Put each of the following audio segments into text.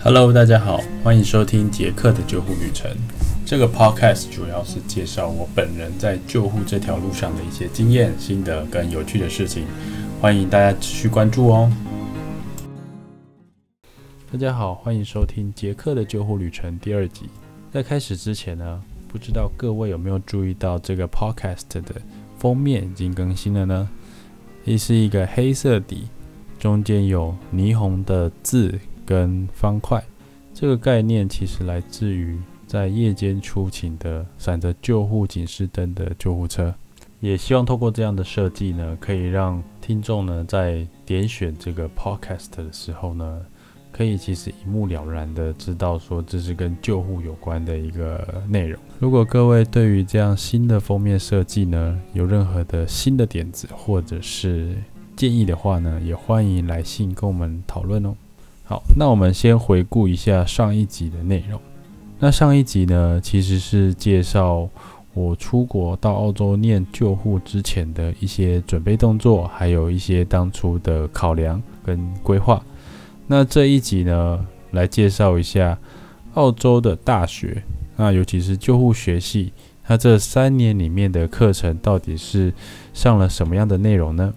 Hello，大家好，欢迎收听杰克的救护旅程。这个 Podcast 主要是介绍我本人在救护这条路上的一些经验、心得跟有趣的事情，欢迎大家持续关注哦。大家好，欢迎收听杰克的救护旅程第二集。在开始之前呢，不知道各位有没有注意到这个 Podcast 的封面已经更新了呢？这是一个黑色底，中间有霓虹的字。跟方块，这个概念其实来自于在夜间出勤的闪着救护警示灯的救护车，也希望透过这样的设计呢，可以让听众呢在点选这个 podcast 的时候呢，可以其实一目了然的知道说这是跟救护有关的一个内容。如果各位对于这样新的封面设计呢，有任何的新的点子或者是建议的话呢，也欢迎来信跟我们讨论哦。好，那我们先回顾一下上一集的内容。那上一集呢，其实是介绍我出国到澳洲念救护之前的一些准备动作，还有一些当初的考量跟规划。那这一集呢，来介绍一下澳洲的大学，那尤其是救护学系，它这三年里面的课程到底是上了什么样的内容呢？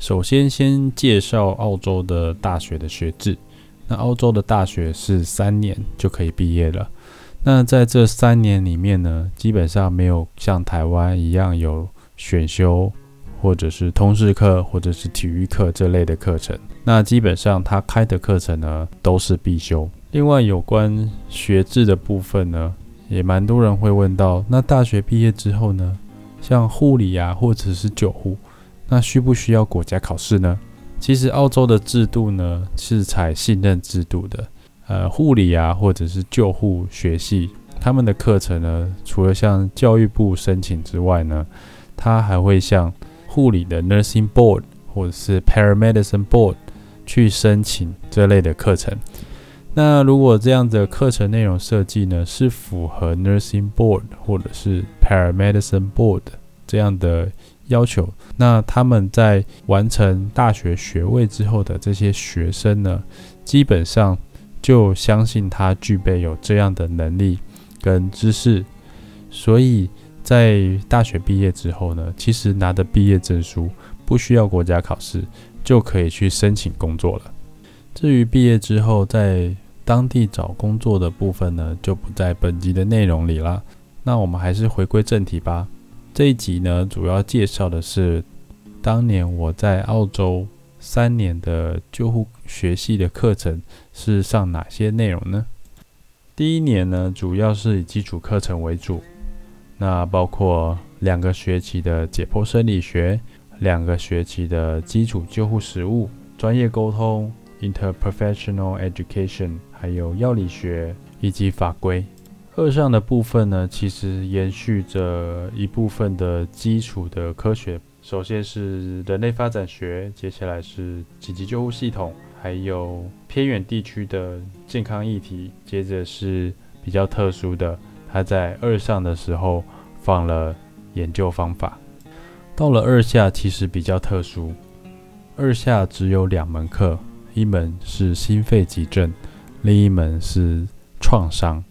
首先，先介绍澳洲的大学的学制。那澳洲的大学是三年就可以毕业了。那在这三年里面呢，基本上没有像台湾一样有选修，或者是通识课，或者是体育课这类的课程。那基本上他开的课程呢都是必修。另外有关学制的部分呢，也蛮多人会问到：那大学毕业之后呢，像护理啊，或者是救护，那需不需要国家考试呢？其实澳洲的制度呢是采信任制度的，呃，护理啊或者是救护学系，他们的课程呢，除了向教育部申请之外呢，他还会向护理的 Nursing Board 或者是 Paramedicine Board 去申请这类的课程。那如果这样的课程内容设计呢，是符合 Nursing Board 或者是 Paramedicine Board 这样的。要求，那他们在完成大学学位之后的这些学生呢，基本上就相信他具备有这样的能力跟知识，所以在大学毕业之后呢，其实拿的毕业证书不需要国家考试就可以去申请工作了。至于毕业之后在当地找工作的部分呢，就不在本集的内容里了。那我们还是回归正题吧。这一集呢，主要介绍的是当年我在澳洲三年的救护学系的课程是上哪些内容呢？第一年呢，主要是以基础课程为主，那包括两个学期的解剖生理学，两个学期的基础救护实务、专业沟通 （interprofessional education），还有药理学以及法规。二上的部分呢，其实延续着一部分的基础的科学。首先是人类发展学，接下来是紧急救护系统，还有偏远地区的健康议题。接着是比较特殊的，他在二上的时候放了研究方法。到了二下，其实比较特殊，二下只有两门课，一门是心肺急症，另一门是创伤。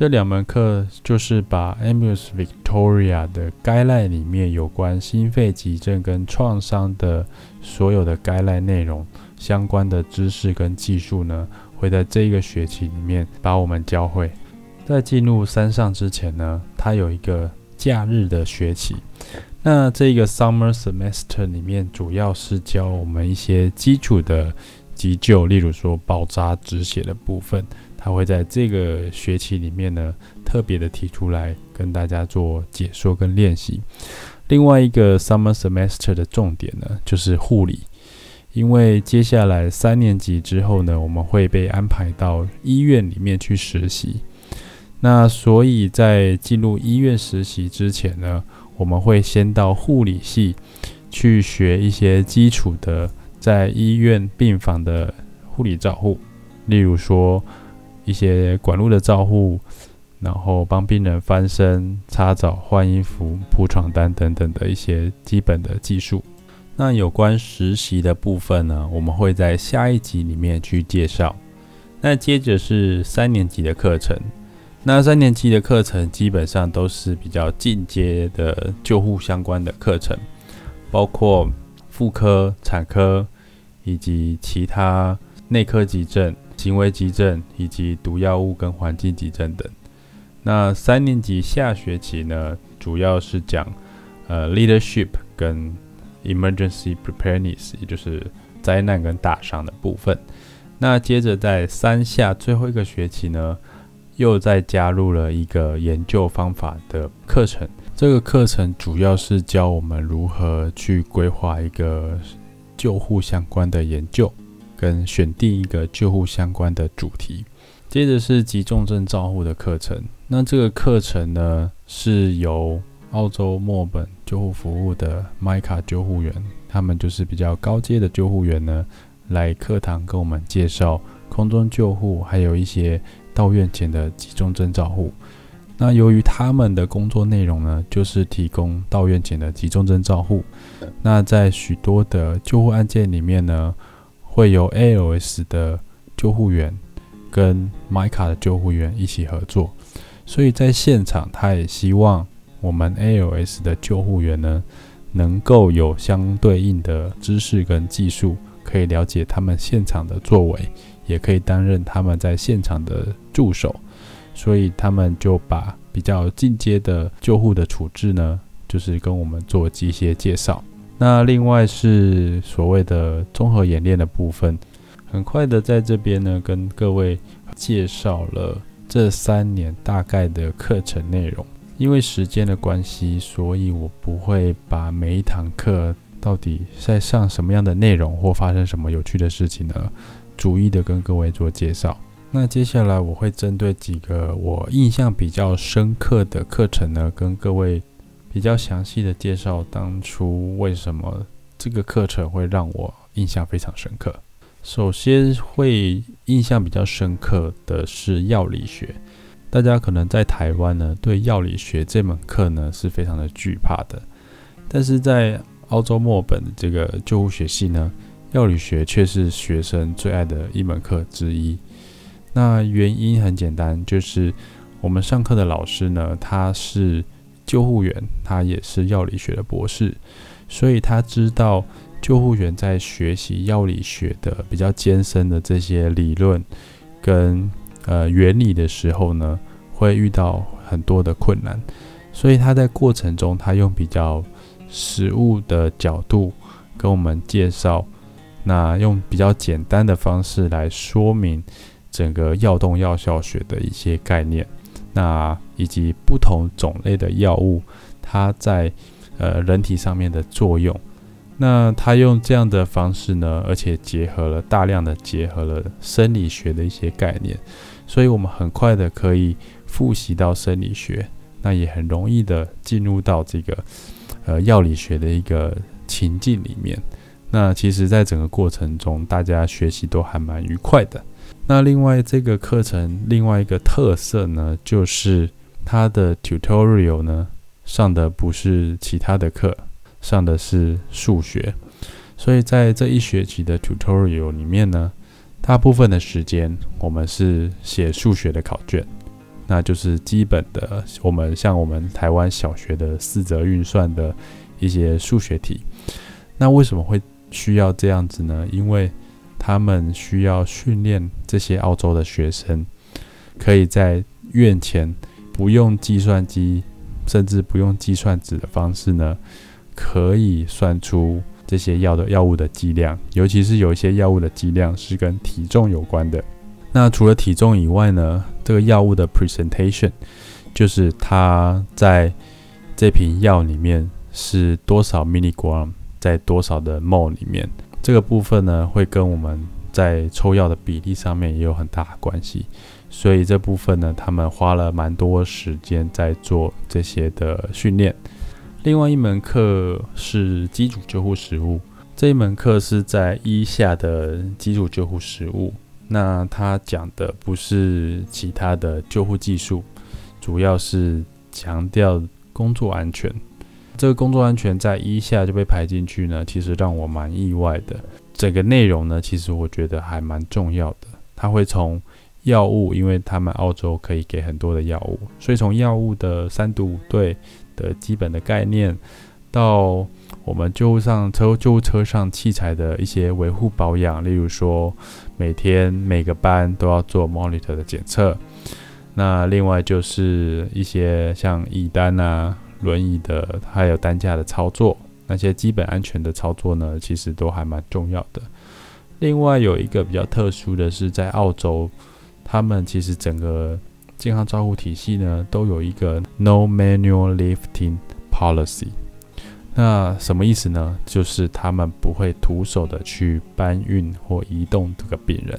这两门课就是把 Ambu's Victoria 的该赖里面有关心肺急症跟创伤的所有的该赖内容相关的知识跟技术呢，会在这一个学期里面把我们教会。在进入山上之前呢，它有一个假日的学期。那这个 Summer Semester 里面主要是教我们一些基础的急救，例如说包扎止血的部分。他会在这个学期里面呢，特别的提出来跟大家做解说跟练习。另外一个 summer semester 的重点呢，就是护理，因为接下来三年级之后呢，我们会被安排到医院里面去实习。那所以在进入医院实习之前呢，我们会先到护理系去学一些基础的在医院病房的护理照护，例如说。一些管路的照护，然后帮病人翻身、擦澡、换衣服、铺床单等等的一些基本的技术。那有关实习的部分呢，我们会在下一集里面去介绍。那接着是三年级的课程，那三年级的课程基本上都是比较进阶的救护相关的课程，包括妇科、产科以及其他内科急症、行为急症以及毒药物跟环境急症等。那三年级下学期呢，主要是讲呃 leadership 跟 emergency preparedness，也就是灾难跟大伤的部分。那接着在三下最后一个学期呢，又再加入了一个研究方法的课程。这个课程主要是教我们如何去规划一个救护相关的研究，跟选定一个救护相关的主题。接着是急重症照护的课程。那这个课程呢，是由澳洲墨本救护服务的麦卡救护员，他们就是比较高阶的救护员呢，来课堂跟我们介绍空中救护，还有一些到院前的急重症照护。那由于他们的工作内容呢，就是提供到院前的急重症照护。那在许多的救护案件里面呢，会有 ALS 的救护员跟 Mica 的救护员一起合作。所以在现场，他也希望我们 ALS 的救护员呢，能够有相对应的知识跟技术，可以了解他们现场的作为，也可以担任他们在现场的助手。所以他们就把比较进阶的救护的处置呢，就是跟我们做机械介绍。那另外是所谓的综合演练的部分，很快的在这边呢，跟各位介绍了。这三年大概的课程内容，因为时间的关系，所以我不会把每一堂课到底在上什么样的内容或发生什么有趣的事情呢，逐一的跟各位做介绍。那接下来我会针对几个我印象比较深刻的课程呢，跟各位比较详细的介绍当初为什么这个课程会让我印象非常深刻。首先会印象比较深刻的是药理学，大家可能在台湾呢，对药理学这门课呢是非常的惧怕的，但是在澳洲墨本的这个救护学系呢，药理学却是学生最爱的一门课之一。那原因很简单，就是我们上课的老师呢，他是救护员，他也是药理学的博士，所以他知道。救护员在学习药理学的比较艰深的这些理论跟呃原理的时候呢，会遇到很多的困难，所以他在过程中，他用比较实物的角度跟我们介绍，那用比较简单的方式来说明整个药动药效学的一些概念，那以及不同种类的药物它在呃人体上面的作用。那他用这样的方式呢，而且结合了大量的结合了生理学的一些概念，所以我们很快的可以复习到生理学，那也很容易的进入到这个呃药理学的一个情境里面。那其实，在整个过程中，大家学习都还蛮愉快的。那另外这个课程另外一个特色呢，就是它的 tutorial 呢上的不是其他的课。上的是数学，所以在这一学期的 tutorial 里面呢，大部分的时间我们是写数学的考卷，那就是基本的我们像我们台湾小学的四则运算的一些数学题。那为什么会需要这样子呢？因为他们需要训练这些澳洲的学生，可以在院前不用计算机，甚至不用计算纸的方式呢。可以算出这些药的药物的剂量，尤其是有一些药物的剂量是跟体重有关的。那除了体重以外呢，这个药物的 presentation 就是它在这瓶药里面是多少 milligram，在多少的 mol 里面，这个部分呢会跟我们在抽药的比例上面也有很大的关系。所以这部分呢，他们花了蛮多时间在做这些的训练。另外一门课是基础救护实务，这一门课是在一下的基础救护实务。那它讲的不是其他的救护技术，主要是强调工作安全。这个工作安全在一下就被排进去呢，其实让我蛮意外的。整个内容呢，其实我觉得还蛮重要的。他会从药物，因为他们澳洲可以给很多的药物，所以从药物的三毒五对的基本的概念，到我们救护上车救护车上器材的一些维护保养，例如说每天每个班都要做 monitor 的检测。那另外就是一些像乙单啊、轮椅的，还有担架的操作，那些基本安全的操作呢，其实都还蛮重要的。另外有一个比较特殊的是，在澳洲，他们其实整个健康照护体系呢，都有一个 no manual lifting policy。那什么意思呢？就是他们不会徒手的去搬运或移动这个病人，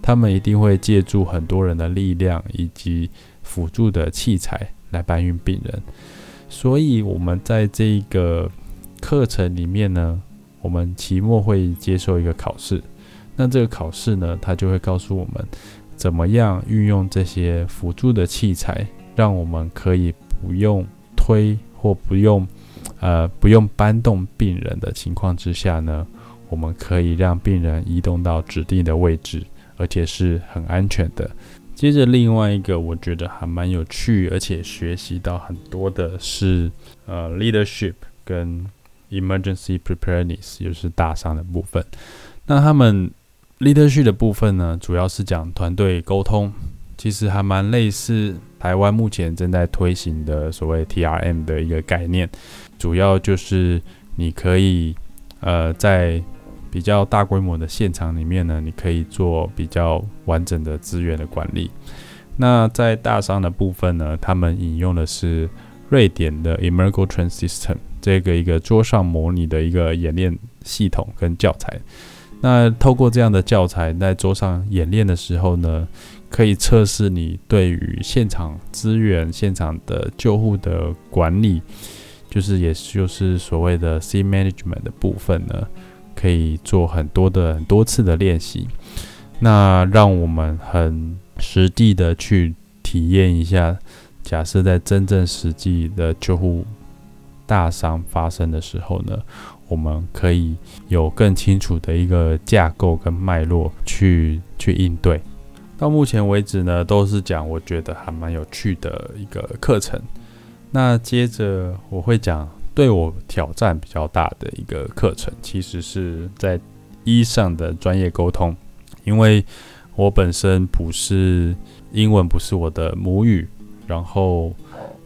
他们一定会借助很多人的力量以及辅助的器材来搬运病人。所以，我们在这个课程里面呢，我们期末会接受一个考试。那这个考试呢，它就会告诉我们怎么样运用这些辅助的器材，让我们可以不用推或不用。呃，不用搬动病人的情况之下呢，我们可以让病人移动到指定的位置，而且是很安全的。接着，另外一个我觉得还蛮有趣，而且学习到很多的是呃，leadership 跟 emergency preparedness，就是大伤的部分。那他们 leadership 的部分呢，主要是讲团队沟通，其实还蛮类似台湾目前正在推行的所谓 TRM 的一个概念。主要就是你可以，呃，在比较大规模的现场里面呢，你可以做比较完整的资源的管理。那在大商的部分呢，他们引用的是瑞典的 Emergo-Train System 这个一个桌上模拟的一个演练系统跟教材。那透过这样的教材，在桌上演练的时候呢，可以测试你对于现场资源、现场的救护的管理。就是，也就是所谓的 C management 的部分呢，可以做很多的很多次的练习，那让我们很实地的去体验一下，假设在真正实际的救护大伤发生的时候呢，我们可以有更清楚的一个架构跟脉络去去应对。到目前为止呢，都是讲我觉得还蛮有趣的一个课程。那接着我会讲对我挑战比较大的一个课程，其实是在一上的专业沟通，因为我本身不是英文不是我的母语，然后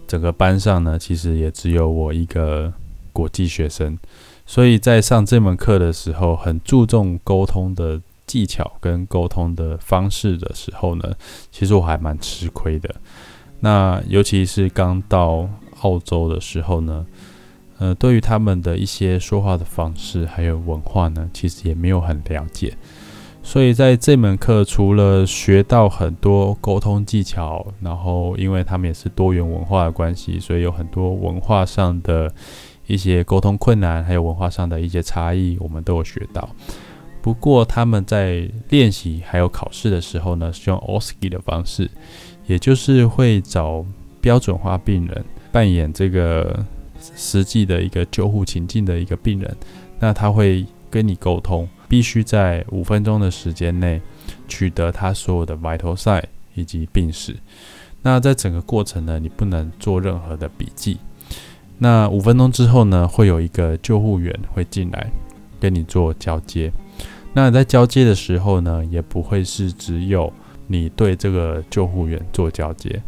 整个班上呢其实也只有我一个国际学生，所以在上这门课的时候，很注重沟通的技巧跟沟通的方式的时候呢，其实我还蛮吃亏的。那尤其是刚到澳洲的时候呢，呃，对于他们的一些说话的方式还有文化呢，其实也没有很了解。所以在这门课，除了学到很多沟通技巧，然后因为他们也是多元文化的关系，所以有很多文化上的一些沟通困难，还有文化上的一些差异，我们都有学到。不过他们在练习还有考试的时候呢，是用 OSCE 的方式。也就是会找标准化病人扮演这个实际的一个救护情境的一个病人，那他会跟你沟通，必须在五分钟的时间内取得他所有的 vital sign 以及病史。那在整个过程呢，你不能做任何的笔记。那五分钟之后呢，会有一个救护员会进来跟你做交接。那在交接的时候呢，也不会是只有。你对这个救护员做交接，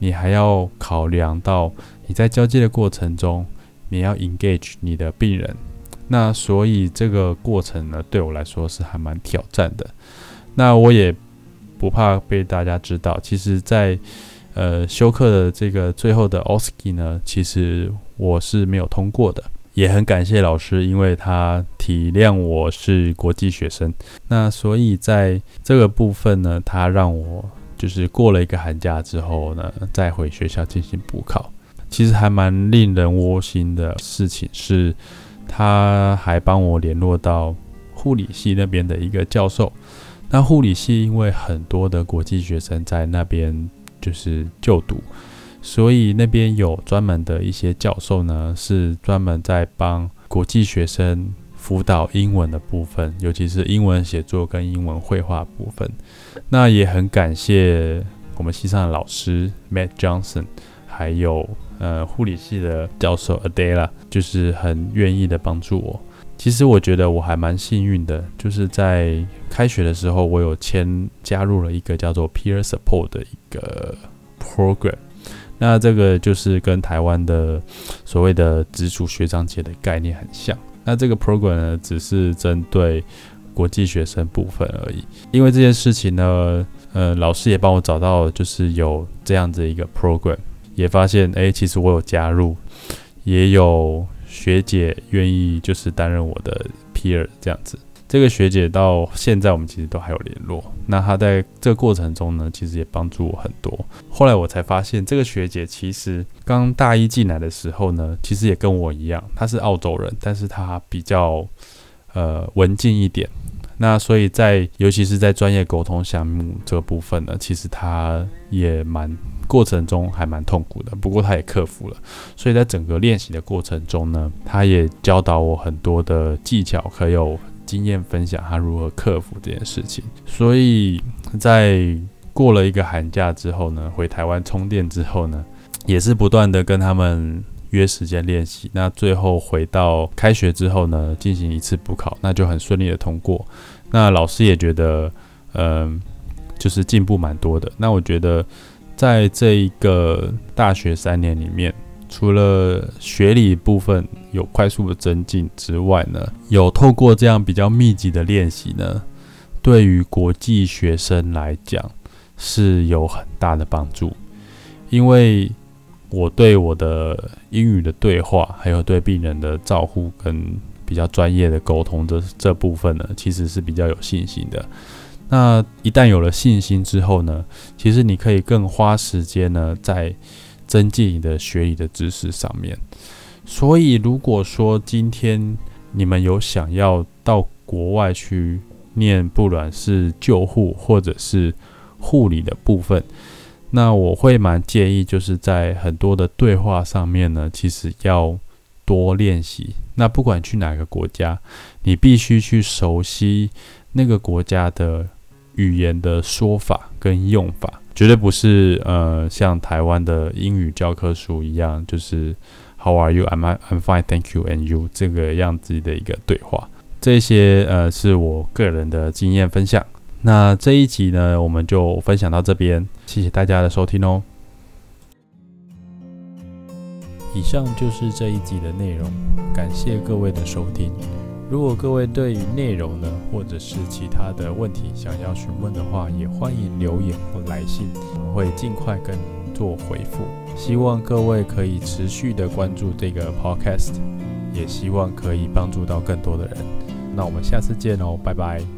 你还要考量到你在交接的过程中，你要 engage 你的病人。那所以这个过程呢，对我来说是还蛮挑战的。那我也不怕被大家知道，其实，在呃休克的这个最后的 OSCE 呢，其实我是没有通过的。也很感谢老师，因为他体谅我是国际学生，那所以在这个部分呢，他让我就是过了一个寒假之后呢，再回学校进行补考。其实还蛮令人窝心的事情是，他还帮我联络到护理系那边的一个教授。那护理系因为很多的国际学生在那边就是就读。所以那边有专门的一些教授呢，是专门在帮国际学生辅导英文的部分，尤其是英文写作跟英文绘画部分。那也很感谢我们系上的老师 Matt Johnson，还有呃护理系的教授 Adela，就是很愿意的帮助我。其实我觉得我还蛮幸运的，就是在开学的时候，我有签加入了一个叫做 Peer Support 的一个 program。那这个就是跟台湾的所谓的直属学长姐的概念很像。那这个 program 呢，只是针对国际学生部分而已。因为这件事情呢，呃，老师也帮我找到，就是有这样子一个 program，也发现，哎，其实我有加入，也有。学姐愿意就是担任我的 peer 这样子，这个学姐到现在我们其实都还有联络。那她在这个过程中呢，其实也帮助我很多。后来我才发现，这个学姐其实刚大一进来的时候呢，其实也跟我一样，她是澳洲人，但是她比较呃文静一点。那所以在尤其是在专业沟通项目这个部分呢，其实他也蛮。过程中还蛮痛苦的，不过他也克服了。所以在整个练习的过程中呢，他也教导我很多的技巧，还有经验分享，他如何克服这件事情。所以在过了一个寒假之后呢，回台湾充电之后呢，也是不断的跟他们约时间练习。那最后回到开学之后呢，进行一次补考，那就很顺利的通过。那老师也觉得，嗯，就是进步蛮多的。那我觉得。在这一个大学三年里面，除了学理部分有快速的增进之外呢，有透过这样比较密集的练习呢，对于国际学生来讲是有很大的帮助。因为我对我的英语的对话，还有对病人的照护跟比较专业的沟通这这部分呢，其实是比较有信心的。那一旦有了信心之后呢，其实你可以更花时间呢，在增进你的学理的知识上面。所以，如果说今天你们有想要到国外去念，不管是救护或者是护理的部分，那我会蛮建议，就是在很多的对话上面呢，其实要多练习。那不管去哪个国家，你必须去熟悉那个国家的。语言的说法跟用法，绝对不是呃像台湾的英语教科书一样，就是 How are you? I'm I'm fine, thank you. And you 这个样子的一个对话。这些呃是我个人的经验分享。那这一集呢，我们就分享到这边，谢谢大家的收听哦。以上就是这一集的内容，感谢各位的收听。如果各位对于内容呢，或者是其他的问题想要询问的话，也欢迎留言或来信，我们会尽快跟您做回复。希望各位可以持续的关注这个 podcast，也希望可以帮助到更多的人。那我们下次见哦，拜拜。